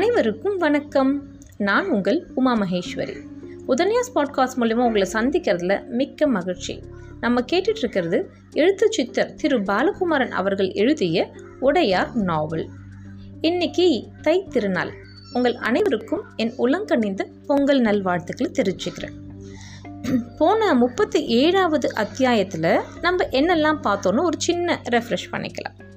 அனைவருக்கும் வணக்கம். நான் உங்கள் உமா மகேஸ்வரி. உதன்யாஸ் பாட்காஸ்ட் மூலிமா உங்களை சந்திக்கிறதுல மிக்க மகிழ்ச்சி. நம்ம கேட்டுட்ருக்கிறது எழுத்து சித்தர் திரு பாலகுமாரன் அவர்கள் எழுதிய உடையார் நாவல். இன்னைக்கு தை திருநாள். உங்கள் அனைவருக்கும் என் உலங்கணிந்த பொங்கல் நல்வாழ்த்துக்களை தெரிவிச்சுக்கிறேன். போன முப்பத்தி ஏழாவது அத்தியாயத்தில் நம்ம என்னெல்லாம் பார்த்தோன்னு ஒரு சின்ன ரெஃப்ரெஷ் பண்ணிக்கலாம்.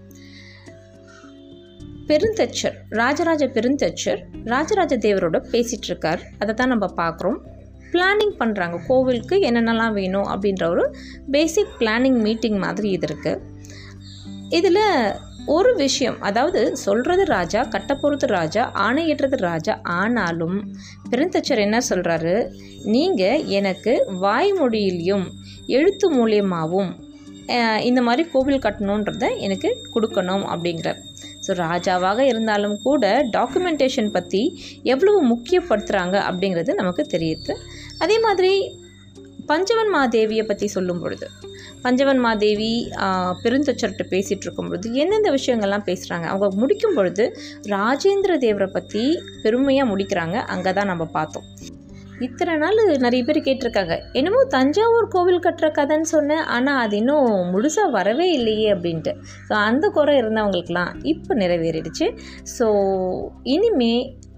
பெருந்தச்சர் ராஜராஜ பெருந்தச்சர் ராஜராஜ தேவரோட பேசிகிட்டு இருக்கார் அதை தான் நம்ம பார்க்குறோம். பிளானிங் பண்ணுறாங்க கோவிலுக்கு என்னென்னலாம் வேணும் அப்படின்ற ஒரு பேசிக் பிளானிங் மீட்டிங் மாதிரி இது இருக்குது இதில் ஒரு விஷயம் அதாவது சொல்கிறது ராஜா கட்டப்போகிறது ராஜா ஆணையிடுறது ராஜா ஆனாலும் பெருந்தச்சர் என்ன சொல்கிறாரு நீங்கள் எனக்கு வாய்மொழியிலையும் எழுத்து மூலியமாகவும் இந்த மாதிரி கோவில் கட்டணுன்றத எனக்கு கொடுக்கணும் அப்படிங்கிறார். ஸோ ராஜாவாக இருந்தாலும் கூட டாக்குமெண்டேஷன் பற்றி எவ்வளவு முக்கியப்படுத்துகிறாங்க அப்படிங்கிறது நமக்கு தெரியுது. அதே மாதிரி பஞ்சவன் மாதேவியை பற்றி சொல்லும் பொழுது பஞ்சவன் மாதேவி பெருந்தொச்சர்கிட்ட பேசிகிட்டு இருக்கும் பொழுது எந்தெந்த விஷயங்கள்லாம் பேசுகிறாங்க அவங்க முடிக்கும் பொழுது ராஜேந்திர தேவரை பற்றி பெருமையாக முடிக்கிறாங்க. அங்கே தான் நம்ம பார்த்தோம். இத்தனை நாள் நிறைய பேர் கேட்டிருக்காங்க. என்னமோ தஞ்சாவூர் கோவில் கட்டுற கதைன்னு சொன்னேன். ஆனால் அது இன்னும் முழுசாக வரவே இல்லையே அப்படின்ட்டு. ஸோ அந்த குறை இருந்தவங்களுக்கெல்லாம் இப்போ நிறைவேறிடுச்சு. ஸோ இனிமே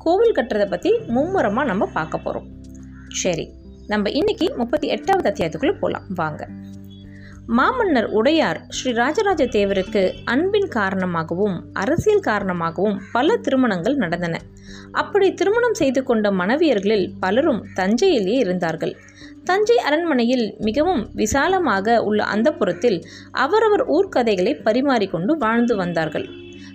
கோவில் கட்டுறதை பற்றி மும்முரமாக நம்ம பார்க்க போகிறோம் சரி நம்ம இன்னைக்கு முப்பத்தி எட்டாவது அத்தியாயத்துக்குள்ளே போகலாம் வாங்க. மாமன்னர் உடையார் ஸ்ரீ ராஜராஜ தேவருக்கு அன்பின் காரணமாகவும் அரசியல் காரணமாகவும் பல திருமணங்கள் நடந்தன. அப்படி திருமணம் செய்து கொண்ட மனைவியர்களில் பலரும் தஞ்சையிலேயே இருந்தார்கள். தஞ்சை அரண்மனையில் மிகவும் விசாலமாக உள்ள அந்தப்புறத்தில் அவரவர் ஊர்க்கதைகளை பரிமாறிக்கொண்டு வாழ்ந்து வந்தார்கள்.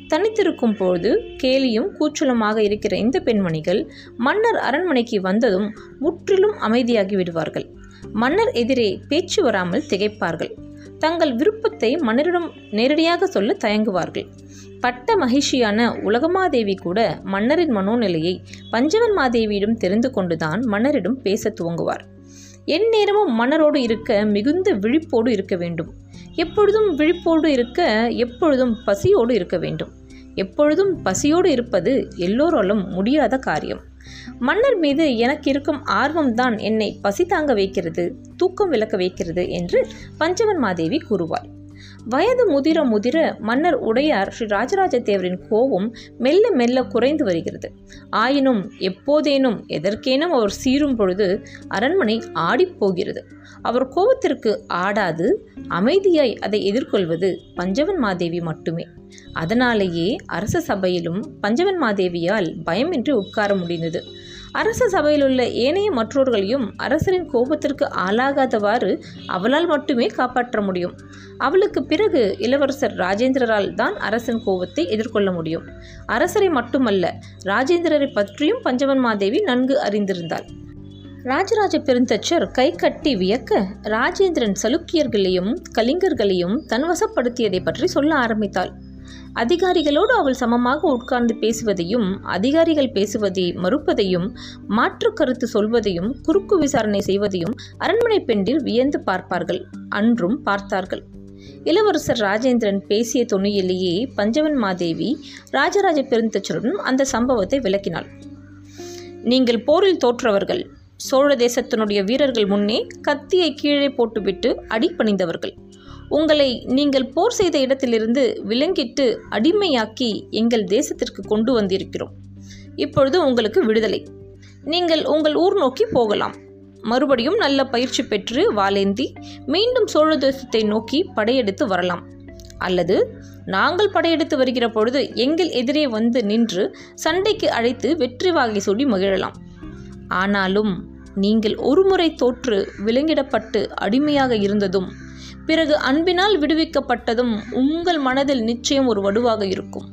தனித்திருக்கும் பொழுது கேலியும் கூச்சலுமாக இருக்கிற இந்த பெண்மணிகள் மன்னர் அரண்மனைக்கு வந்ததும் முற்றிலும் அமைதியாகி விடுவார்கள். மன்னர் எதிரே பேச்சு வராமல் திகைப்பார்கள். தங்கள் விருப்பத்தை மன்னரிடம் நேரடியாக சொல்ல தயங்குவார்கள். பட்ட மகிழ்ச்சியான உலகமாதேவி கூட மன்னரின் மனோநிலையை பஞ்சவன் மாதேவியிடம் தெரிந்து கொண்டுதான் மன்னரிடம் பேச துவங்குவார். எந்நேரமும் மன்னரோடு இருக்க மிகுந்த விழிப்போடு இருக்க வேண்டும். எப்பொழுதும் விழிப்போடு இருக்க எப்பொழுதும் பசியோடு இருக்க வேண்டும். எப்பொழுதும் பசியோடு இருப்பது எல்லோராலும் முடியாத காரியம். மன்னர் மீது எனக்கு இருக்கும் ஆர்வம்தான் என்னை பசி தாங்க வைக்கிறது தூக்கம் விளக்க வைக்கிறது என்று பஞ்சவன் மாதேவி கூறுவார் வயது முதிர முதிர மன்னர் உடையார் ஸ்ரீ ராஜராஜ தேவரின் கோபம் மெல்ல மெல்ல குறைந்து வருகிறது. ஆயினும் எப்போதேனும் எதற்கேனும் அவர் சீரும் பொழுது அரண்மனை ஆடிப்போகிறது அவர் கோபத்திற்கு ஆடாது அமைதியாய் அதை எதிர்கொள்வது பஞ்சவன் மாதேவி மட்டுமே. அதனாலேயே அரச சபையிலும் பஞ்சவன் மாதேவியால் பயமின்றி உட்கார முடிந்தது. அரச சபையிலுள்ள ஏனைய மற்றோர்களையும் அரசரின் கோபத்திற்கு ஆளாகாதவாறு அவளால் மட்டுமே காப்பாற்ற முடியும். அவளுக்கு பிறகு இளவரசர் ராஜேந்திரரால் தான் அரசன் கோபத்தை எதிர்கொள்ள முடியும். அரசரை மட்டுமல்ல ராஜேந்திரரை பற்றியும் பஞ்சவன் மாதேவி நன்கு அறிந்திருந்தாள். ராஜராஜ பெருந்தச்சர் கை கட்டி வியக்க ராஜேந்திரன் சலுக்கியர்களையும் கலிங்கர்களையும் தன்வசப்படுத்தியதை பற்றி சொல்ல ஆரம்பித்தாள். அதிகாரிகளோடு அவள் சமமாக உட்கார்ந்து பேசுவதையும் அதிகாரிகள் பேசுவதை மறுப்பதையும் மாற்று கருத்து சொல்வதையும் குறுக்கு விசாரணை செய்வதையும் அரண்மனை பெண்டில் வியந்து பார்ப்பார்கள். அன்றும் பார்த்தார்கள். இளவரசர் ராஜேந்திரன் பேசிய துணியிலேயே பஞ்சவன் மாதேவி ராஜராஜ பெருந்தச்சருடன் அந்த சம்பவத்தை விளக்கினாள். நீங்கள் போரில் தோற்றவர்கள். சோழ தேசத்தினுடைய வீரர்கள் முன்னே கத்தியை கீழே போட்டுவிட்டு அடிபணிந்தவர்கள். உங்களை நீங்கள் போர் செய்த இடத்திலிருந்து விலங்கிட்டு அடிமையாக்கி எங்கள் தேசத்திற்கு கொண்டு வந்திருக்கிறோம். இப்பொழுது உங்களுக்கு விடுதலை. நீங்கள் உங்கள் ஊர் நோக்கி போகலாம். மறுபடியும் நல்ல பயிற்சி பெற்று வாளேந்தி மீண்டும் சோழ தேசத்தை நோக்கி படையெடுத்து வரலாம். அல்லது நாங்கள் படையெடுத்து வருகிற பொழுது எங்கள் எதிரே வந்து நின்று சண்டைக்கு அழைத்து வெற்றி வாகை சூடி மகிழலாம். ஆனாலும் நீங்கள் ஒருமுறை தோற்று விலங்கிடப்பட்டு அடிமையாக இருந்ததும் பிறகு அன்பினால் விடுவிக்கப்பட்டதும் உங்கள் மனதில் நிச்சயம் ஒரு வடுவாக இருக்கும்.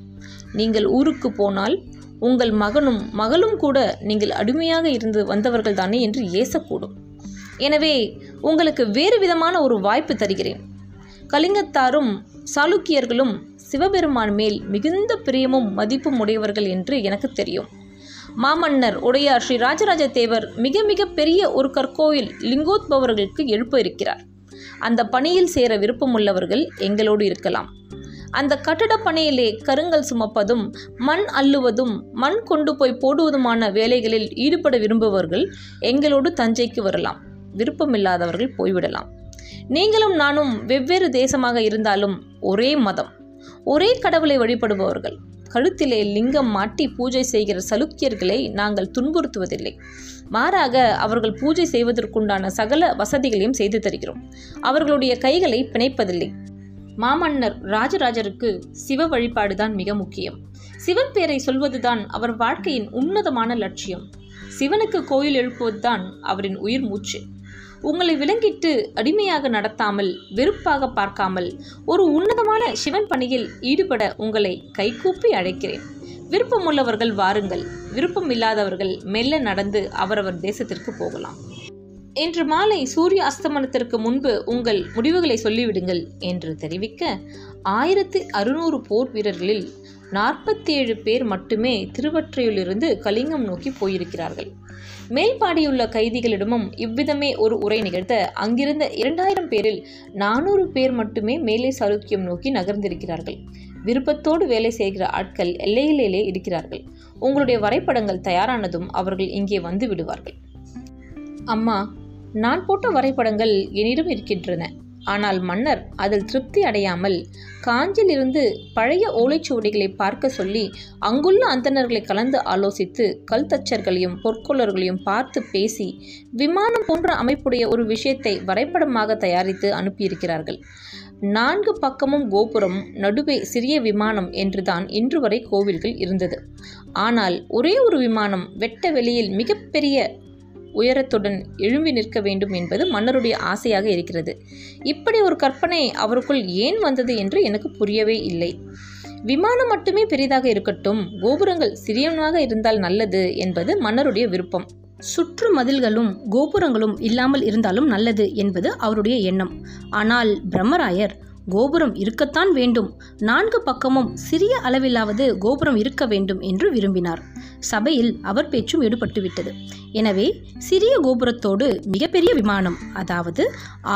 நீங்கள் ஊருக்கு போனால் உங்கள் மகனும் மகளும் கூட நீங்கள் அடிமையாக இருந்து வந்தவர்கள் தானே என்று ஏசக்கூடும். எனவே உங்களுக்கு வேறு விதமான ஒரு வாய்ப்பு தருகிறேன். கலிங்கத்தாரும் சாளுக்கியர்களும் சிவபெருமான் மேல் மிகுந்த பிரியமும் மதிப்பும் உடையவர்கள் என்று எனக்கு தெரியும். மாமன்னர் உடையார் ஸ்ரீ ராஜராஜ தேவர் மிக மிக பெரிய ஒரு கற்கோயில் லிங்கோத்பவர்களுக்கு எழுப்ப இருக்கிறார். அந்த பணியில் சேர விருப்பமுள்ளவர்கள் எங்களோடு இருக்கலாம். அந்த கட்டட பணியிலே கருங்கல் சுமப்பதும் மண் அள்ளுவதும் மண் கொண்டு போய் போடுவதுமான வேலைகளில் ஈடுபட விரும்புபவர்கள் எங்களோடு தஞ்சைக்கு வரலாம். விருப்பமில்லாதவர்கள் போய்விடலாம். நீங்களும் நானும் வெவ்வேறு தேசமாக இருந்தாலும் ஒரே மதம் ஒரே கடவுளை வழிபடுபவர்கள். கழுத்திலே லிங்கம் மாட்டி பூஜை செய்கிற சலுக்கியர்களை நாங்கள் துன்புறுத்துவதில்லை. மாறாக அவர்கள் பூஜை செய்வதற்குண்டான சகல வசதிகளையும் செய்து தருகிறோம். அவர்களுடைய கைகளை பிணைப்பதில்லை. மாமன்னர் ராஜராஜருக்கு சிவ வழிபாடுதான் மிக முக்கியம். சிவன் பேரை சொல்வதுதான் அவர் வாழ்க்கையின் உன்னதமான லட்சியம். சிவனுக்கு கோயில் எழுப்புவதுதான் அவரின் உயிர் மூச்சு. உங்களை விளங்கிட்டு அடிமையாக நடத்தாமல் வெறுப்பாக பார்க்காமல் ஒரு உன்னதமான சிவன் பணியில் ஈடுபட உங்களை கைகூப்பி அழைக்கிறேன். விருப்பமுள்ளவர்கள் வாருங்கள். விருப்பம் இல்லாதவர்கள் மெல்ல நடந்து அவரவர் தேசத்திற்கு போகலாம். இன்று மாலை சூரிய அஸ்தமனத்திற்கு முன்பு உங்கள் முடிவுகளை சொல்லிவிடுங்கள் என்று தெரிவிக்க ஆயிரத்தி அறுநூறு போர் வீரர்களில் நாற்பத்தி ஏழு பேர் மட்டுமே திருவற்றையிலிருந்து கலிங்கம் நோக்கி போயிருக்கிறார்கள். மேல்பாடியுள்ள கைதிகளிடமும் இவ்விதமே ஒரு உரை நிகழ்த்த அங்கிருந்த இரண்டாயிரம் பேரில் நானூறு பேர் மட்டுமே மேலே சாளுக்கியம் நோக்கி நகர்ந்திருக்கிறார்கள். விருப்பத்தோடு வேலை செய்கிற ஆட்கள் எல்லையிலேயே இருக்கிறார்கள். உங்களுடைய வரைபடங்கள் தயாரானதும் அவர்கள் இங்கே வந்து விடுவார்கள். அம்மா நான் போட்ட வரைபடங்கள் என்னிடம் இருக்கின்றன. ஆனால் மன்னர் அதில் திருப்தி அடையாமல் காஞ்சிலிருந்து பழைய ஓலைச்சுவடிகளை பார்க்க சொல்லி அங்குள்ள அந்தணர்களை கலந்து ஆலோசித்து கல் தச்சர்களையும் பொற்கொள்ளர்களையும் பார்த்து பேசி விமானம் போன்ற அமைப்புடைய ஒரு விஷயத்தை வரைபடமாக தயாரித்து அனுப்பியிருக்கிறார்கள். நான்கு பக்கமும் கோபுரம் நடுவே சிறிய விமானம் என்றுதான் இன்று வரை கோவில்கள் இருந்தது. ஆனால் ஒரே ஒரு விமானம் வெட்ட வெளியில் மிகப்பெரிய உயரத்துடன் எழும்பி நிற்க வேண்டும் என்பது மன்னருடைய ஆசையாக இருக்கிறது. இப்படி ஒரு கற்பனை அவருக்குள் ஏன் வந்தது என்று எனக்கு புரியவே இல்லை. விமானம் மட்டுமே பெரிதாக இருக்கட்டும் கோபுரங்கள் சிறியவனாக இருந்தால் நல்லது என்பது மன்னருடைய விருப்பம். சுற்று மதில்களும் கோபுரங்களும் இல்லாமல் இருந்தாலும் நல்லது என்பது அவருடைய எண்ணம். ஆனால் பிரம்மராயர் கோபுரம் இருக்கத்தான் வேண்டும். நான்கு பக்கமும் சிறிய அளவிலாவது கோபுரம் இருக்க வேண்டும் என்று விரும்பினார். சபையில் அவர் பேச்சும் எடுபட்டுவிட்டது. எனவே சிறிய கோபுரத்தோடு மிகப்பெரிய விமானம் அதாவது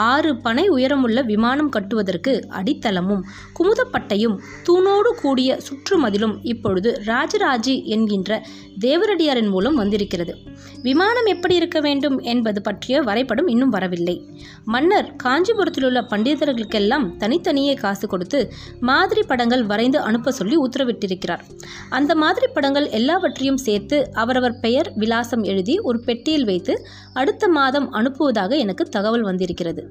ஆறு பனை உயரமுள்ள விமானம் கட்டுவதற்கு அடித்தளமும் குமுதப்பட்டையும் தூணோடு கூடிய சுற்றுமதிலும் இப்பொழுது ராஜராஜி என்கின்ற தேவரடியாரின் மூலம் வந்திருக்கிறது. விமானம் எப்படி இருக்க வேண்டும் என்பது பற்றிய வரைபடம் இன்னும் வரவில்லை. மன்னர் காஞ்சிபுரத்தில் உள்ள பண்டிதர்களுக்கெல்லாம் தனித்தனியே காசு கொடுத்து மாதிரி படங்கள் வரைந்து அனுப்ப சொல்லி உத்தரவிட்டிருக்கிறார். அந்த மாதிரி படங்கள் எல்லாவற்றையும் சேர்த்து அவரவர் பெயர் விலாசம் எழுதி ஒரு பெட்டியில் வைத்து அடுத்த மாதம் அனுப்புவதாக எனக்கு தகவல் வந்திருக்கிறது.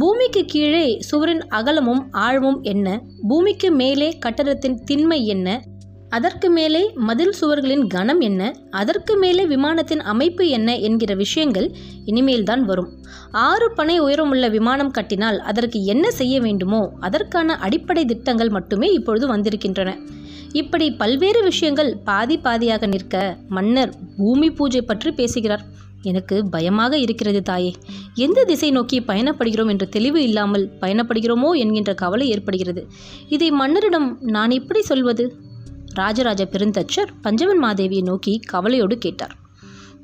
பூமிக்கு கீழே சுவரின் அகலமும் ஆழமும் என்ன? பூமிக்கு மேலே கட்டடத்தின் திண்மை என்ன? அதற்கு மேலே மதில் சுவர்களின் கனம் என்ன? அதற்கு மேலே விமானத்தின் அமைப்பு என்ன என்கிற விஷயங்கள் இனிமேல்தான் வரும். ஆறு பனை உயரமுள்ள விமானம் கட்டினால் அதற்கு என்ன செய்ய வேண்டுமோ அதற்கான அடிப்படை திட்டங்கள் மட்டுமே இப்பொழுது வந்திருக்கின்றன. இப்படி பல்வேறு விஷயங்கள் பாதி பாதியாக நிற்க மன்னர் பூமி பூஜை பற்றி பேசுகிறார். எனக்கு பயமாக இருக்கிறது தாயே. எந்த திசை நோக்கி பயணப்படுகிறோம் என்ற தெளிவு இல்லாமல் பயணப்படுகிறோமோ என்கின்ற கவலை ஏற்படுகிறது. இதை மன்னரிடம் நான் எப்படி சொல்வது? ராஜராஜ பெருந்தச்சர் பஞ்சவன் மாதேவியை நோக்கி கவலையோடு கேட்டார்.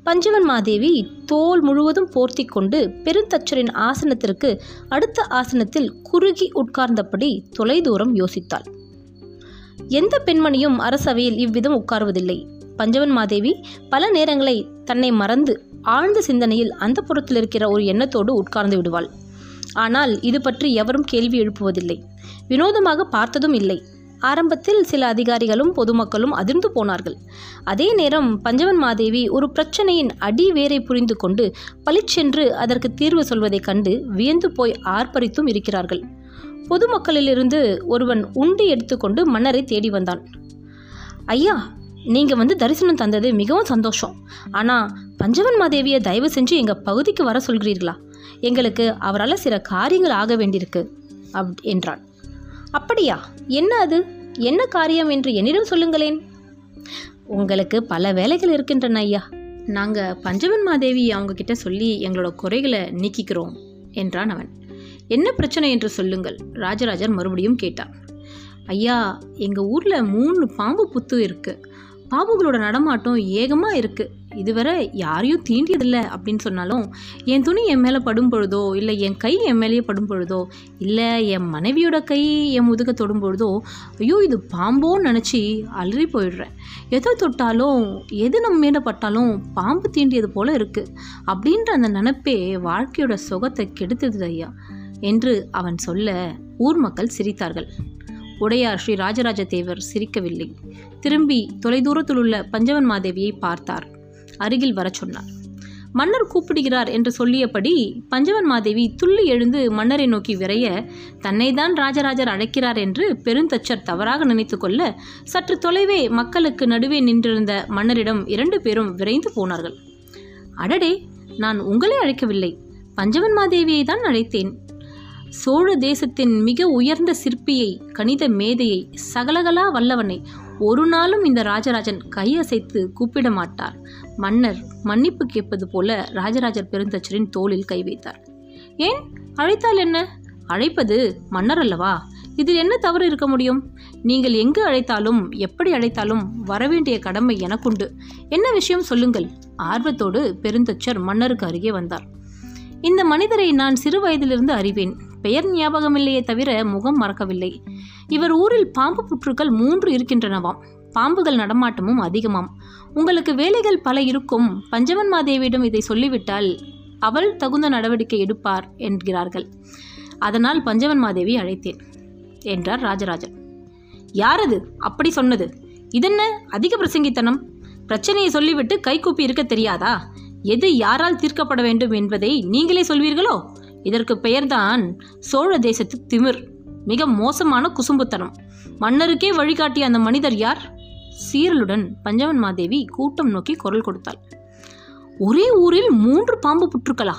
பஞ்சவன் மாதேவி தோல் முழுவதும் போர்த்தி கொண்டு பெருந்தச்சரின் ஆசனத்திற்கு அடுத்த ஆசனத்தில் குறுகி உட்கார்ந்தபடி தொலைதூரம் யோசித்தாள். எந்த பெண்மணியும் அரசவையில் இவ்விதம் உட்காருவதில்லை. பஞ்சவன் மாதேவி பல நேரங்களை தன்னை மறந்து ஆழ்ந்த சிந்தனையில் அந்த புறத்தில் இருக்கிற ஒரு எண்ணத்தோடு உட்கார்ந்து விடுவாள். ஆனால் இது பற்றி எவரும் கேள்வி எழுப்புவதில்லை. வினோதமாக பார்த்ததும் இல்லை. ஆரம்பத்தில் சில அதிகாரிகளும் பொதுமக்களும் அதிர்ந்து போனார்கள். அதே நேரம் பஞ்சவன் மாதேவி ஒரு பிரச்சனையின் அடி வேரை புரிந்து கொண்டு பளிச்சென்று அதற்கு தீர்வு சொல்வதைக் கண்டு வியந்து போய் ஆர்ப்பரித்தும் இருக்கிறார்கள். பொதுமக்களிலிருந்து ஒருவன் உண்டி எடுத்துக்கொண்டு மன்னரை தேடி வந்தான். ஐயா நீங்கள் வந்து தரிசனம் தந்தது மிகவும் சந்தோஷம். ஆனால் பஞ்சவன் மாதேவியை தயவு செஞ்சு எங்கள் பகுதிக்கு வர சொல்கிறீர்களா? எங்களுக்கு அவரால் சில காரியங்கள் ஆக வேண்டியிருக்கு அப் என்றான். அப்படியா? என்ன அது? என்ன காரியம் என்று என்னிடம் சொல்லுங்களேன். உங்களுக்கு பல வேலைகள் இருக்கின்றன ஐயா. நாங்கள் பஞ்சவன் மாதேவி அவங்க கிட்ட சொல்லி எங்களோட குறைகளை நீக்கிக்கிறோம் என்றான் அவன். என்ன பிரச்சனை என்று சொல்லுங்கள் ராஜராஜர் மறுபடியும் கேட்டார். ஐயா எங்கள் ஊரில் மூணு பாம்பு புத்து இருக்குது பாம்புகளோட நடமாட்டம் ஏகமாக இருக்குது இதுவரை யாரையும் தீண்டியதில்லை அப்படின்னு சொன்னாலும் என் துணி என் மேலே படும் பொழுதோ இல்லை என் கை என் மேலேயே படும் பொழுதோ இல்லை என் மனைவியோட கை என் முதுக தொடும் பொழுதோ ஐயோ இது பாம்போன்னு நினச்சி அலறி போயிடுறேன். எதை தொட்டாலும் எது நம்ம மேலே பட்டாலும் பாம்பு தீண்டியது போல் இருக்குது அப்படின்ற அந்த நினப்பே வாழ்க்கையோட சுகத்தை கெடுத்தது ஐயா. என்று அவன் சொல்ல ஊர் மக்கள் சிரித்தார்கள். உடையார் ஸ்ரீ ராஜராஜ தேவர் சிரிக்கவில்லை. திரும்பி தொலைதூரத்தில் உள்ள பஞ்சவன் மாதேவியை பார்த்தார். அருகில் வரச் சொன்னார். மன்னர் கூப்பிடுகிறார் என்று சொல்லியபடி பஞ்சவன் மாதேவி துள்ளி எழுந்து மன்னரை நோக்கி விரைய தன்னைதான் ராஜராஜர் அழைக்கிறார் என்று பெருந்தச்சர் தவறாக நினைத்து கொள்ள சற்று தொலைவே மக்களுக்கு நடுவே நின்றிருந்த மன்னரிடம் இரண்டு பேரும் விரைந்து போனார்கள். அடடே நான் உங்களை அழைக்கவில்லை. பஞ்சவன் மாதேவியை தான் அழைத்தேன். சோழ தேசத்தின் மிக உயர்ந்த சிற்பியை கணித மேதையை சகலகலா வல்லவனை ஒரு நாளும் இந்த ராஜராஜன் கையசைத்து கூப்பிட மாட்டார். மன்னர் மன்னிப்பு கேட்பது போல ராஜராஜர் பெருந்தச்சரின் தோளில் கை வைத்தார். ஏன்? அழைத்தால் என்ன? அழைப்பது மன்னர் அல்லவா? இதில் என்ன தவறு இருக்க முடியும்? நீங்கள் எங்கு அழைத்தாலும் எப்படி அழைத்தாலும் வரவேண்டிய கடமை எனக்குண்டு. என்ன விஷயம் சொல்லுங்கள்? ஆர்வத்தோடு பெருந்தச்சர் மன்னருக்கு அருகே வந்தார். இந்த மனிதரை நான் சிறு வயதிலிருந்து அறிவேன். பெயர் ஞாபகமில்லையே தவிர முகம் மறக்கவில்லை. இவர் ஊரில் பாம்பு புற்றுக்கள் மூன்று இருக்கின்றனவாம். பாம்புகள் நடமாட்டமும் அதிகமாம். உங்களுக்கு வேலைகள் பல இருக்கும். பஞ்சவன் மாதேவியிடம் இதை சொல்லிவிட்டால் அவள் தகுந்த நடவடிக்கை எடுப்பார் என்கிறார்கள். அதனால் பஞ்சவன் மாதேவி அழைத்தேன் என்றார் ராஜராஜன். யாரது? அப்படி சொன்னது. இதென்ன? அதிக பிரசங்கித்தனம். பிரச்சனையை சொல்லிவிட்டு கைகூப்பி இருக்க தெரியாதா? எது யாரால் தீர்க்கப்பட வேண்டும் என்பதை நீங்களே சொல்வீர்களோ? இதற்கு பெயர்தான் சோழ தேசத்து திமிர். மிக மோசமான குசும்புத்தனம். மன்னருக்கே வழிகாட்டிய அந்த மனிதர் யார்? சீரலுடன் பஞ்சவன் மாதேவி கூட்டம் நோக்கி குரல் கொடுத்தாள். ஒரே ஊரில் மூன்று பாம்பு புற்றுக்களா?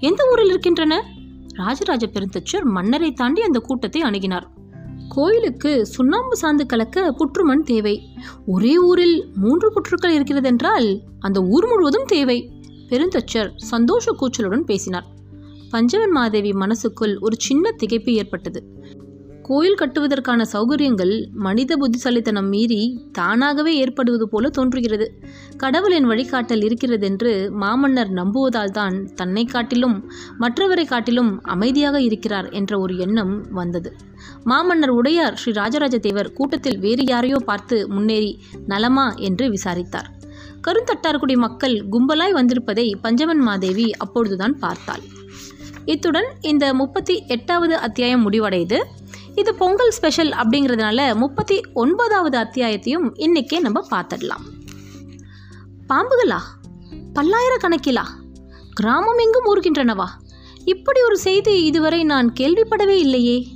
எந்த ஊரில் இருக்கின்றன? ராஜராஜ பெருந்தச்சர் மன்னரை தாண்டி அந்த கூட்டத்தை அணுகினார். கோயிலுக்கு சுண்ணாம்பு சாந்து கலக்க புற்றுமண் தேவை. ஒரே ஊரில் மூன்று புற்றுக்கள் இருக்கிறதென்றால் அந்த ஊர் முழுவதும் தேவை. பெருந்தச்சர் சந்தோஷ கூச்சலுடன் பேசினார். பஞ்சவன் மாதேவி மனசுக்குள் ஒரு சின்ன திகைப்பு ஏற்பட்டது. கோயில் கட்டுவதற்கான சௌகரியங்கள் மனித புத்திசாலித்தனம் மீறி தானாகவே ஏற்படுவது போல தோன்றுகிறது. கடவுளின் வழிகாட்டல் இருக்கிறதென்று மாமன்னர் நம்புவதால் தான் தன்னை காட்டிலும் மற்றவரை காட்டிலும் அமைதியாக இருக்கிறார் என்ற ஒரு எண்ணம் வந்தது. மாமன்னர் உடையார் ஸ்ரீ ராஜராஜ தேவர் கூட்டத்தில் வேறு யாரையோ பார்த்து முன்னேறி நலமா என்று விசாரித்தார். கருந்தட்டார்குடி மக்கள் கும்பலாய் வந்திருப்பதை பஞ்சவன் மாதேவி அப்பொழுதுதான் பார்த்தாள். இத்துடன் இந்த முப்பத்தி எட்டாவது அத்தியாயம் முடிவடையுது. இது பொங்கல் ஸ்பெஷல் அப்படிங்கிறதுனால முப்பத்தி ஒன்பதாவது அத்தியாயத்தையும் இன்னைக்கே நம்ம பார்த்துடலாம். பாம்புகளா? பல்லாயிரக்கணக்கிலா? கிராமம் எங்கும் ஊர்கின்றனவா? இப்படி ஒரு செய்தி இதுவரை நான் கேள்விப்படவே இல்லையே.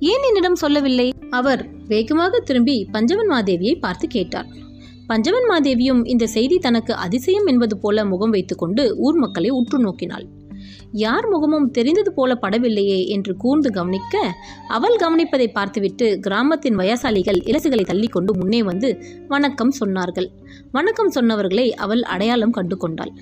ஏன் என்னிடம் சொல்லவில்லை? அவர் வேகமாக திரும்பி பஞ்சவன் மாதேவியை பார்த்து கேட்டார். பஞ்சவன் மாதேவியும் இந்த செய்தி தனக்கு அதிசயம் என்பது போல முகம் வைத்துக்கொண்டு ஊர் மக்களை உற்று நோக்கினாள். யார் முகமும் தெரிந்தது போல படவில்லையே என்று கூர்ந்து கவனிக்க அவள் கவனிப்பதை பார்த்துவிட்டு கிராமத்தின் வயசாளிகள் இலசுகளை தள்ளிக்கொண்டு முன்னே வந்து வணக்கம் சொன்னார்கள். வணக்கம் சொன்னவர்களை அவள் அடையாளம் கண்டு கொண்டாள்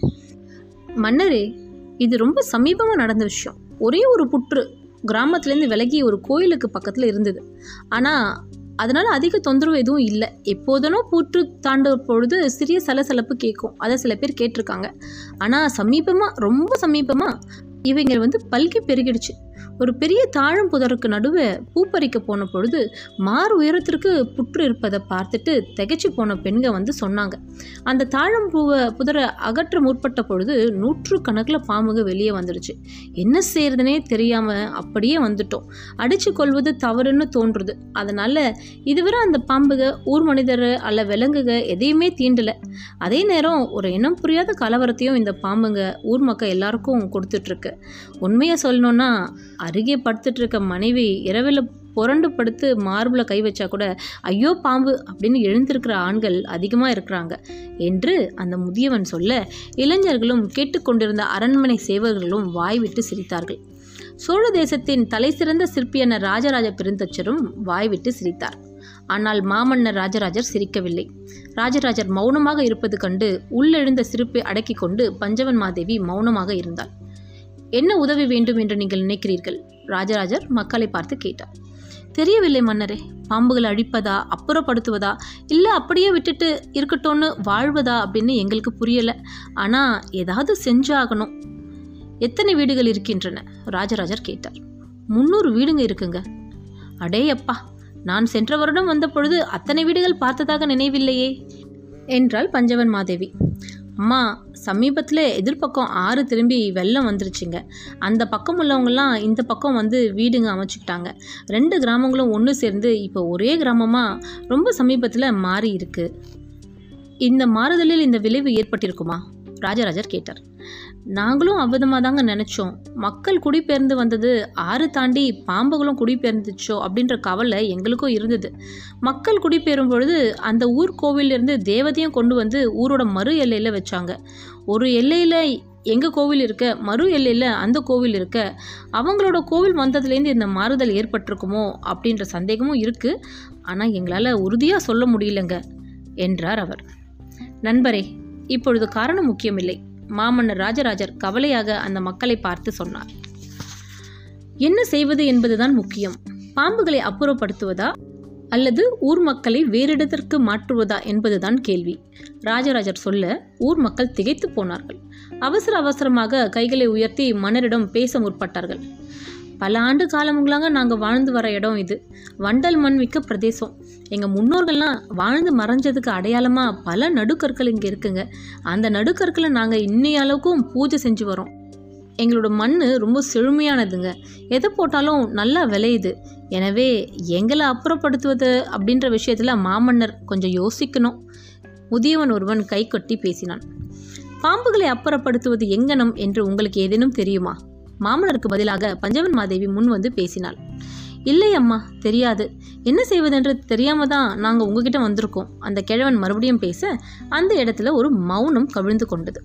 மன்னரே இது ரொம்ப சமீபமாக நடந்த விஷயம். ஒரே ஒரு புற்று கிராமத்துலேருந்து விலகி ஒரு கோயிலுக்கு பக்கத்தில் இருந்தது. ஆனால் அதனால் அதிக தொந்தரவு எதுவும் இல்லை. எப்போதனோ பூற்று தாண்டும் பொழுது சிறிய சலசலப்பு கேட்கும். அதை சில பேர் கேட்டிருக்காங்க. ஆனால் சமீபமாக ரொம்ப சமீபமாக இவங்க வந்து பல்கி பெருகிடுச்சு. ஒரு பெரிய தாழம் புதருக்கு நடுவே பூப்பறிக்க போன பொழுது மாறு உயரத்திற்கு புற்று இருப்பதை பார்த்துட்டு திகைச்சு போன பெண்கள் வந்து சொன்னாங்க. அந்த தாழம் பூவை புதரை அகற்ற முற்பட்ட பொழுது நூற்று கணக்கில் பாம்புங்க வெளியே வந்துடுச்சு. என்ன செய்யறதுனே தெரியாமல் அப்படியே வந்துட்டோம். அடித்து கொள்வது தவறுன்னு தோன்றுது. அதனால் இதுவரை அந்த பாம்புக ஊர் மனிதர் அல்ல விலங்குக எதையுமே தீண்டலை. அதே நேரம் ஒரு இனம் புரியாத கலவரத்தையும் இந்த பாம்புங்க ஊர் மக்கள் எல்லாருக்கும் கொடுத்துட்ருக்கு உண்மையை சொல்லணுன்னா அருகே படுத்துட்டு இருக்க மனைவி இரவில் புரண்டு படுத்து மார்பில் கை வச்சா கூட ஐயோ பாம்பு அப்படின்னு எழுந்திருக்கிற ஆண்கள் அதிகமாக இருக்கிறாங்க. என்று அந்த முதியவன் சொல்ல இளைஞர்களும் கேட்டுக்கொண்டிருந்த அரண்மனை சேவர்களும் வாய்விட்டு சிரித்தார்கள். சோழ தேசத்தின் தலைசிறந்த சிற்பியான ராஜராஜ பெருந்தச்சரும் வாய்விட்டு சிரித்தார். ஆனால் மாமன்னர் ராஜராஜர் சிரிக்கவில்லை. ராஜராஜர் மௌனமாக இருப்பது கண்டு உள்ளெழுந்த சிரிப்பை அடக்கிக் கொண்டு பஞ்சவன் மாதேவி மௌனமாக இருந்தாள். என்ன உதவி வேண்டும் என்று நீங்கள் நினைக்கிறீர்கள்? ராஜராஜர் மக்களை பார்த்து கேட்டார். தெரியவில்லை மன்னரே பாம்புகளை அழிப்பதா அப்புறப்படுத்துவதா இல்லை அப்படியே விட்டுட்டு இருக்கட்டும்னு வாழ்வதா அப்படின்னு எங்களுக்கு புரியலை. ஆனால் ஏதாவது செஞ்சாகணும். எத்தனை வீடுகள் இருக்கின்றன? ராஜராஜர் கேட்டார். முந்நூறு வீடுங்க இருக்குங்க. அடே அப்பா நான் சென்ற வருடம் வந்த பொழுது அத்தனை வீடுகள் பார்த்ததாக நினைவில்லையே. என்றாள் பஞ்சவன் மாதேவி. அம்மா சமீபத்தில் எதிர்பக்கம் ஆறு திரும்பி வெள்ளம் வந்துருச்சுங்க. அந்த பக்கம் உள்ளவங்கலாம் இந்த பக்கம் வந்து வீடுங்க அமைச்சுக்கிட்டாங்க. ரெண்டு கிராமங்களும் ஒன்று சேர்ந்து இப்போ ஒரே கிராமமாக ரொம்ப சமீபத்தில் மாறி இருக்கு. இந்த மாறுதலில் இந்த விளைவு ஏற்பட்டிருக்குமா? ராஜராஜர் கேட்டார். நாங்களும் அவ்விதமாக தாங்க நினச்சோம். மக்கள் குடிபெயர்ந்து வந்தது ஆறு தாண்டி பாம்புகளும் குடிபெயர்ந்துச்சோ அப்படின்ற கவலை எங்களுக்கும் இருந்தது. மக்கள் குடிபெயரும் பொழுது அந்த ஊர் கோவிலிருந்து தேவதையும் கொண்டு வந்து ஊரோட மறு எல்லையில் வச்சாங்க. ஒரு எல்லையில் எங்கள் கோவில் இருக்க மறு எல்லையில் அந்த கோவில் இருக்க அவங்களோட கோவில் வந்ததுலேருந்து இந்த மாறுதல் ஏற்பட்டிருக்குமோ அப்படின்ற சந்தேகமும் இருக்குது ஆனால் எங்களால் உறுதியாக சொல்ல முடியலங்க என்றார் அவர். நண்பரே இப்பொழுது காரணம் முக்கியமில்லை. மாமன்னர் ராஜராஜர் கவலையாக அந்த மக்களை பார்த்து சொன்னார். என்ன செய்வது என்பதுதான் முக்கியம். பாம்புகளை அப்புறப்படுத்துவதா? அல்லது ஊர் மக்களை வேறிடத்திற்கு மாற்றுவதா என்பதுதான் கேள்வி ராஜராஜர் சொல்ல ஊர் மக்கள் திகைத்து போனார்கள். அவசர அவசரமாக கைகளை உயர்த்தி மன்னரிடம் பேச முற்பட்டார்கள். பல ஆண்டு காலங்களாக நாங்கள் வாழ்ந்து வர இடம் இது. வண்டல் மண் மிக்க பிரதேசம். எங்கள் முன்னோர்கள்லாம் வாழ்ந்து மறைஞ்சதுக்கு அடையாளமாக பல நடுக்கற்கள் இங்கே இருக்குங்க. அந்த நடுக்கற்களை நாங்கள் இன்னைய அளவுக்கும் பூஜை செஞ்சு வரோம் எங்களோட மண் ரொம்ப செழுமையானதுங்க. எதை போட்டாலும் நல்லா விளையுது. எனவே எங்களை அப்புறப்படுத்துவது அப்படின்ற விஷயத்தில் மாமன்னர் கொஞ்சம் யோசிக்கணும். முதியவன் ஒருவன் கை கொட்டி பேசினான். பாம்புகளை அப்புறப்படுத்துவது எங்கனம் என்று உங்களுக்கு ஏதேனும் தெரியுமா? மாமனருக்கு பதிலாக பஞ்சவன் மாதேவி முன் வந்து பேசினாள். இல்லை அம்மா தெரியாது. என்ன செய்வதென்று தெரியாம தான் நாங்கள் உங்ககிட்ட வந்திருக்கோம். அந்த கிழவன் மறுபடியும் பேச அந்த இடத்துல ஒரு மௌனம் கவிழ்ந்து கொண்டது.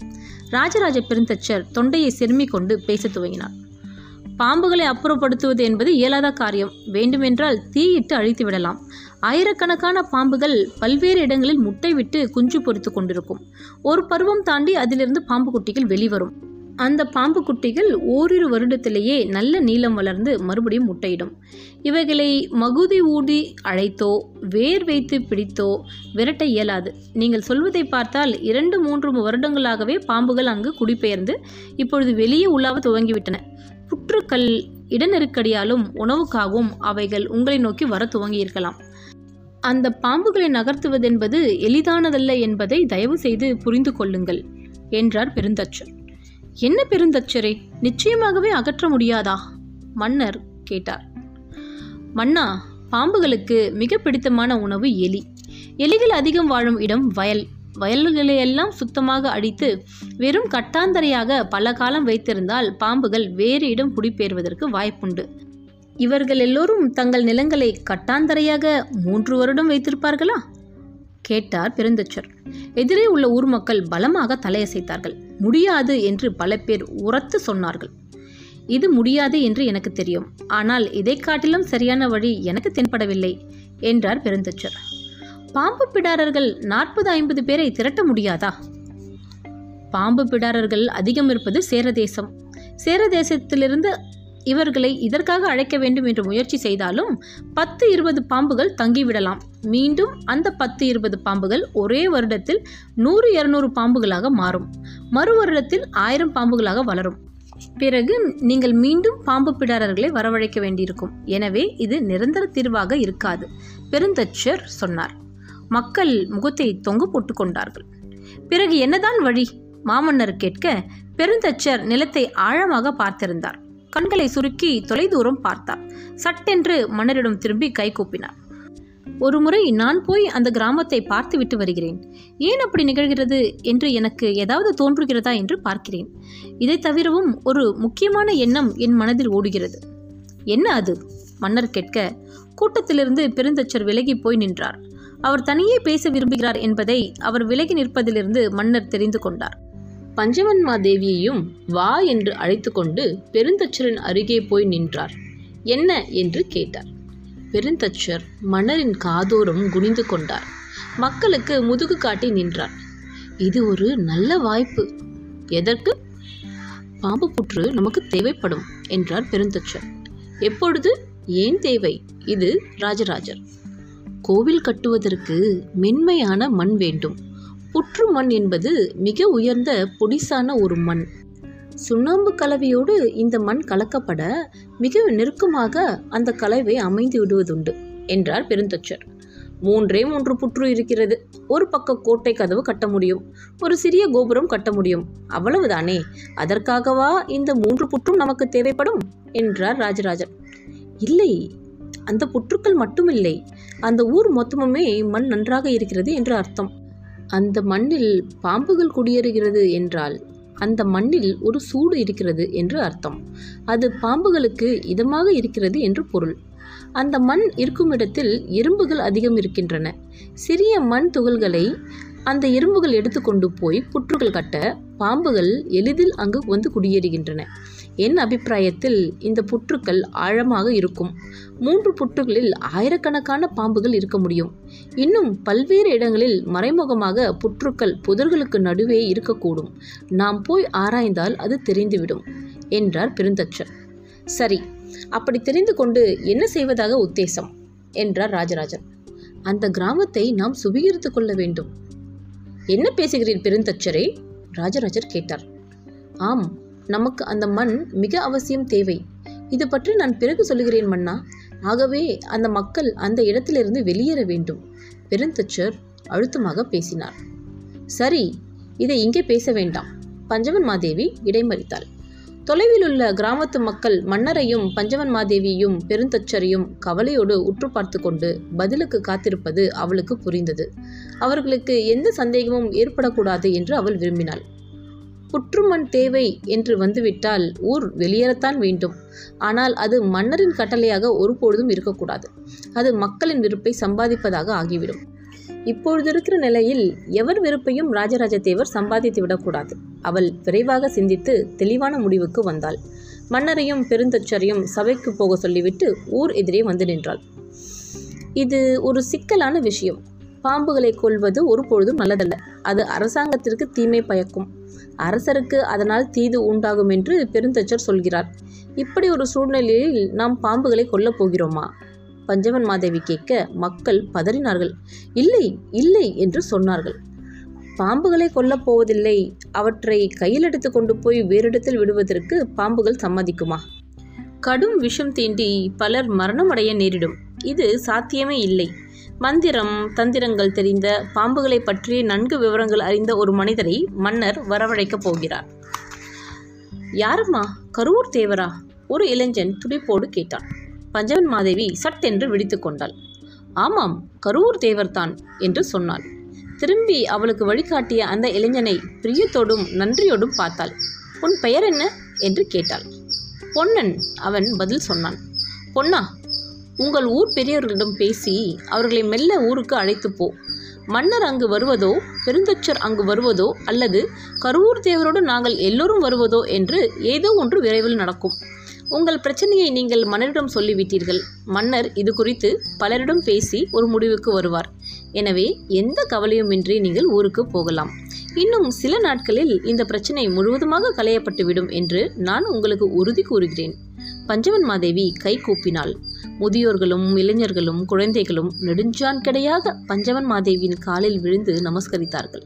ராஜராஜ பெருந்தச்சர் தொண்டையை செருமிக் கொண்டு பேசத் துவங்கினார். பாம்புகளை அப்புறப்படுத்துவது என்பது இயலாத காரியம். வேண்டுமென்றால் தீயிட்டு அழித்து விடலாம். ஆயிரக்கணக்கான பாம்புகள் பல்வேறு இடங்களில் முட்டை விட்டு குஞ்சு பொறித்து கொண்டிருக்கும். ஒரு பருவம் தாண்டி அதிலிருந்து பாம்பு குட்டிகள் வெளிவரும். அந்த பாம்பு குட்டிகள் ஓரிரு வருடத்திலேயே நல்ல நீளம் வளர்ந்து மறுபடியும் முட்டையிடும். இவைகளை மகுதி ஊடி அழைத்தோ வேர் வைத்து பிடித்தோ விரட்ட இயலாது. நீங்கள் சொல்வதை பார்த்தால் இரண்டு மூன்று வருடங்களாகவே பாம்புகள் அங்கு குடிபெயர்ந்து இப்பொழுது வெளியே உலாவ துவங்கிவிட்டன. புற்றுக்கல் இடநெருக்கடியாலும் உணவுக்காகவும் அவைகள் உங்களை நோக்கி வர துவங்கியிருக்கலாம். அந்த பாம்புகளை நகர்த்துவதென்பது எளிதானதல்ல என்பதை தயவு செய்து புரிந்து கொள்ளுங்கள் என்றார் பெருந்தச்சன். என்ன பெருந்தச்சரே? நிச்சயமாகவே அகற்ற முடியாதா? மன்னர் கேட்டார். மன்னா பாம்புகளுக்கு மிக பிடித்தமான உணவு எலி. எலிகள் அதிகம் வாழும் இடம் வயல். வயல்களையெல்லாம் சுத்தமாக அடித்து வெறும் கட்டாந்தரையாக பல காலம் வைத்திருந்தால் பாம்புகள் வேறு இடம் குடிபெயர்வதற்கு வாய்ப்புண்டு. இவர்கள் எல்லோரும் தங்கள் நிலங்களை கட்டாந்தரையாக மூன்று வருடம் வைத்திருப்பார்களா? கேட்டார் பெருந்தச்சர். எதிரே உள்ள ஊர் மக்கள் பலமாக தலையசைத்தார்கள். முடியாது என்று பல பேர் உரத்து சொன்னார்கள். இது முடியாது என்று எனக்கு தெரியும். ஆனால் இதை காட்டிலும் சரியான வழி எனக்கு தென்படவில்லை என்றார் பெருந்தச்சர். பாம்பு பிடாரர்கள் நாற்பது ஐம்பது பேரை திரட்ட முடியாதா? பாம்பு பிடாரர்கள் அதிகம் இருப்பது சேரதேசம் சேரதேசத்திலிருந்து இவர்களை இதற்காக அழைக்க வேண்டும் என்று முயற்சி செய்தாலும் பத்து இருபது பாம்புகள் தங்கிவிடலாம். மீண்டும் அந்த பத்து இருபது பாம்புகள் ஒரே வருடத்தில் நூறு இருநூறு பாம்புகளாக மாறும். மறு வருடத்தில் ஆயிரம் பாம்புகளாக வளரும். பிறகு நீங்கள் மீண்டும் பாம்பு பிடாரர்களை வரவழைக்க வேண்டியிருக்கும். எனவே இது நிரந்தர தீர்வாக இருக்காது பெருந்தச்சர் சொன்னார். மக்கள் முகத்தை தொங்கு போட்டு கொண்டார்கள். பிறகு என்னதான் வழி? மாமன்னர் கேட்க பெருந்தச்சர் நிலத்தை ஆழமாக பார்த்திருந்தார். கண்களை சுருக்கி தொலைதூரம் பார்த்தார். சட்டென்று மன்னரிடம் திரும்பி கை கூப்பினார். ஒருமுறை நான் போய் அந்த கிராமத்தை பார்த்துவிட்டு வருகிறேன். ஏன் அப்படி நிகழ்கிறது என்று எனக்கு ஏதாவது தோன்றுகிறதா என்று பார்க்கிறேன். இதை தவிரவும் ஒரு முக்கியமான எண்ணம் என் மனதில் ஓடுகிறது. என்ன அது? மன்னர் கேட்க கூட்டத்திலிருந்து பெருந்தச்சர் விலகி போய் நின்றார். அவர் தனியே பேச விரும்புகிறார் என்பதை அவர் விலகி நிற்பதிலிருந்து மன்னர் தெரிந்து கொண்டார். பஞ்சவன்மாதேவியையும் வா என்று அழைத்து கொண்டு பெருந்தச்சரின் அருகே போய் நின்றார். என்ன என்று கேட்டார். பெருந்தச்சர் மன்னரின் காதோரம் குனிந்து கொண்டார். மக்களுக்கு முதுகு காட்டி நின்றார். இது ஒரு நல்ல வாய்ப்பு. எதற்கு? பாம்பு புற்று நமக்கு தேவைப்படும் என்றார் பெருந்தச்சர். எப்பொழுது? ஏன் தேவை? இது ராஜராஜர். கோவில் கட்டுவதற்கு மென்மையான மண் வேண்டும். புற்று மண் என்பது மிக உயர்ந்த பொடிசான ஒரு மண். சுண்ணாம்பு கலவையோடு இந்த மண் கலக்கப்பட மிக நெருக்கமாக அந்த கலவை அமைந்து விடுவதுண்டு என்றார் பெருந்தொச்சர். மூன்றே மூன்று புற்று இருக்கிறது. ஒரு பக்க கோட்டை கதவு கட்ட முடியும். ஒரு சிறிய கோபுரம் கட்ட முடியும். அவ்வளவுதானே? அதற்காகவா இந்த மூன்று புற்றும் நமக்கு தேவைப்படும்? என்றார் ராஜராஜன் இல்லை அந்த புற்றுக்கள் மட்டுமில்லை. அந்த ஊர் மொத்தமுமே மண் நன்றாக இருக்கிறது என்று அர்த்தம். அந்த மண்ணில் பாம்புகள் குடியேறுகிறது என்றால் அந்த மண்ணில் ஒரு சூடு இருக்கிறது என்று அர்த்தம். அது பாம்புகளுக்கு இதமாக இருக்கிறது என்று பொருள். அந்த மண் இருக்கும் இடத்தில் எறும்புகள் அதிகம் இருக்கின்றன. சிறிய மண் துகள்களை அந்த எறும்புகள் எடுத்துக்கொண்டு போய் புற்றுகள் கட்ட பாம்புகள் எளிதில் அங்கு வந்து குடியேறுகின்றன. என் அபிப்பிராயத்தில் இந்த புற்றுக்கள் ஆழமாக இருக்கும். மூன்று புற்றுகளில் ஆயிரக்கணக்கான பாம்புகள் இருக்க முடியும். இன்னும் பல்வேறு இடங்களில் மறைமுகமாக புற்றுக்கள் புதர்களுக்கு நடுவே இருக்கக்கூடும். நாம் போய் ஆராய்ந்தால் அது தெரிந்துவிடும் என்றார் பெருந்தச்சர். சரி அப்படி தெரிந்து கொண்டு என்ன செய்வதாக உத்தேசம் என்றார் ராஜராஜன். அந்த கிராமத்தை நாம் சுவீகரித்துக் கொள்ள வேண்டும். என்ன பேசுகிறீர் பெருந்தச்சரே ராஜராஜர் கேட்டார். ஆம் நமக்கு அந்த மண் மிக அவசியம் தேவை. இது பற்றி நான் பிறகு சொல்லுகிறேன் மன்னா. ஆகவே அந்த மக்கள் அந்த இடத்திலிருந்து வெளியேற வேண்டும். பெருந்தச்சர் அழுத்தமாக பேசினார். சரி இதை இங்கே பேச வேண்டாம். பஞ்சவன் மாதேவி இடைமறித்தாள். தொலைவில் உள்ள கிராமத்து மக்கள் மன்னரையும் பஞ்சவன் மாதேவியும் பெருந்தச்சரையும் கவலையோடு உற்று பார்த்து கொண்டு பதிலுக்கு காத்திருப்பது அவளுக்கு புரிந்தது. அவர்களுக்கு எந்த சந்தேகமும் ஏற்படக்கூடாது என்று அவள் விரும்பினாள். புற்றுமண் தேவை என்று வந்துவிட்டால் ஊர் வெளியேறத்தான் வேண்டும். ஆனால் அது மன்னரின் கட்டளையாக ஒருபொழுதும் இருக்கக்கூடாது. அது மக்களின் விருப்பை சம்பாதிப்பதாக ஆகிவிடும். இப்பொழுது இருக்கிற நிலையில் எவர் விருப்பையும் ராஜராஜ தேவர் சம்பாதித்து விடக்கூடாது. அவள் விரைவாக சிந்தித்து தெளிவான முடிவுக்கு வந்தாள். மன்னரையும் பெருந்தச்சரையும் சபைக்கு போக சொல்லிவிட்டு ஊர் எதிரே வந்து நின்றாள். இது ஒரு சிக்கலான விஷயம். பாம்புகளை கொல்வது ஒருபொழுதும் நல்லதல்ல. அது அரசாங்கத்திற்கு தீமை பயக்கும். அரசருக்கு அதனால் தீது உண்டாகும் என்று பெருந்தச்சர் சொல்கிறார். இப்படி ஒரு சூழ்நிலையில் நாம் பாம்புகளை கொல்லப் போகிறோமா? பஞ்சவன் மாதேவி கேட்க மக்கள் பதறினார்கள். இல்லை இல்லை என்று சொன்னார்கள். பாம்புகளை கொல்லப் போவதில்லை. அவற்றை கையில் எடுத்து கொண்டு போய் வேறிடத்தில் விடுவதற்கு பாம்புகள் சம்மதிக்குமா? கடும் விஷம் தீண்டி பலர் மரணமடைய நேரிடும். இது சாத்தியமே இல்லை. மந்திரம் தந்திரங்கள் தெரிந்த பாம்புகளை பற்றி நன்கு விவரங்கள் அறிந்த ஒரு மனிதரை மன்னர் வரவழைக்கப் போகிறார். யாரம்மா? கரூர் தேவரா? ஒரு இளைஞன் துடிப்போடு கேட்டான். பஞ்சவன் மாதேவி சட்டென்று விழித்து கொண்டாள். ஆமாம் கரூர் தேவர்தான் என்று சொன்னாள். திரும்பி அவளுக்கு வழிகாட்டிய அந்த இளைஞனை பிரியத்தோடும் நன்றியோடும் பார்த்தாள். உன் பெயர் என்ன? என்று கேட்டாள். பொன்னன் அவன் பதில் சொன்னான். பொன்னா உங்கள் ஊர் பெரியவர்களிடம் பேசி அவர்களை மெல்ல ஊருக்கு அழைத்து போ. மன்னர் அங்கு வருவதோ பெருந்தச்சர் அங்கு வருவதோ அல்லது கருவூர் தேவரோடு நாங்கள் எல்லோரும் வருவதோ என்று ஏதோ ஒன்று விரைவில் நடக்கும். உங்கள் பிரச்சனையை நீங்கள் மன்னரிடம் சொல்லிவிட்டீர்கள். மன்னர் இது குறித்து பலரிடம் பேசி ஒரு முடிவுக்கு வருவார். எனவே எந்த கவலையுமின்றி நீங்கள் ஊருக்கு போகலாம். இன்னும் சில நாட்களில் இந்த பிரச்சனை முழுவதுமாக களையப்பட்டுவிடும் என்று நான் உங்களுக்கு உறுதி கூறுகிறேன். பஞ்சவன் மாதேவி கை கூப்பினாள். முதியோர்களும் இளைஞர்களும் குழந்தைகளும் நெடுஞ்சான் கிடையாக பஞ்சவன் மாதேவியின் காலில் விழுந்து நமஸ்கரித்தார்கள்.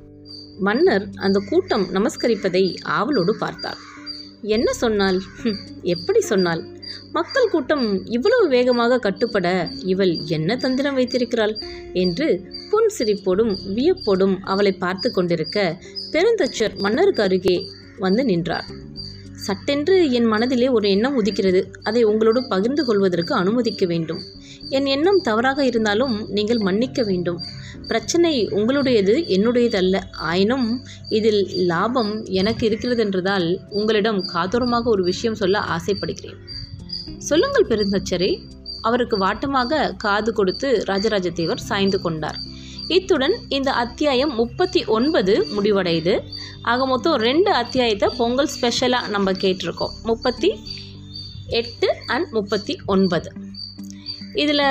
மன்னர் அந்த கூட்டம் நமஸ்கரிப்பதை ஆவலோடு பார்த்தார். என்ன சொன்னால்? எப்படி சொன்னாள் மக்கள் கூட்டம் இவ்வளவு வேகமாக கட்டுப்பட இவள் என்ன தந்திரம் வைத்திருக்கிறாள்? என்று புன் சிரிப்போடும் வியப்போடும் அவளை பார்த்து கொண்டிருக்க பெருந்தச்சர் மன்னருக்கு அருகே வந்து நின்றார். சட்டென்று என் மனதிலே ஒரு எண்ணம் உதிக்கிறது. அதை உங்களோடு பகிர்ந்து கொள்வதற்கு அனுமதிக்க வேண்டும். என் எண்ணம் தவறாக இருந்தாலும் நீங்கள் மன்னிக்க வேண்டும். பிரச்சனை உங்களுடையது என்னுடையது அல்ல ஆயினும் இதில் லாபம் எனக்கு இருக்கிறது என்றதால் உங்களிடம் காதோரமாக ஒரு விஷயம் சொல்ல ஆசைப்படுகிறேன். சொல்லுங்கள் பெருந்தச்சரே. அவருக்கு வாட்டமாக காது கொடுத்து ராஜராஜ தேவர் சாய்ந்து கொண்டார். இத்துடன் இந்த அத்தியாயம் முப்பத்தி ஒன்பது முடிவடையுது. ஆக மொத்தம் ரெண்டு அத்தியாயத்தை பொங்கல் ஸ்பெஷலாக நம்ம கேட்டிருக்கோம். முப்பத்தி எட்டு அண்ட் முப்பத்தி ஒன்பது. இதில்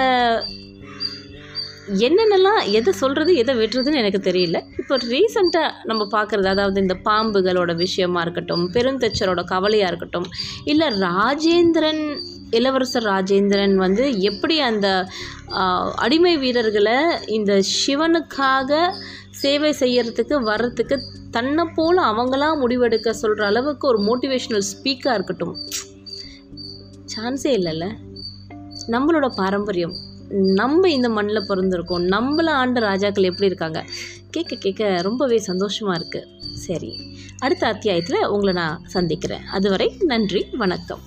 என்னென்னலாம் எதை சொல்கிறது எதை விட்டுறதுன்னு எனக்கு தெரியல. இப்போ ரீசண்டாக நம்ம பார்க்குறது அதாவது இந்த பாம்புகளோட விஷயமா இருக்கட்டும் பெருந்தச்சரோட கவலையாக இருக்கட்டும் இல்லை ராஜேந்திரன் இளவரசர் ராஜேந்திரன் வந்து எப்படி அந்த அடிமை வீரர்களை இந்த சிவனுக்காக சேவை செய்யறதுக்கு வர்றதுக்கு தன்னை போல் அவங்களாம் முடிவெடுக்க சொல்கிற அளவுக்கு ஒரு மோட்டிவேஷ்னல் ஸ்பீக்காக இருக்கட்டும். சான்ஸே இல்லைல்ல. நம்மளோட பாரம்பரியம். நம்ம இந்த மண்ணில் பிறந்திருக்கோம். நம்மளை ஆண்ட ராஜாக்கள் எப்படி இருக்காங்க? கேட்க கேட்க ரொம்பவே சந்தோஷமாக இருக்குது சரி அடுத்த அத்தியாயத்தில் உங்களை நான் சந்திக்கிறேன். அதுவரை நன்றி வணக்கம்.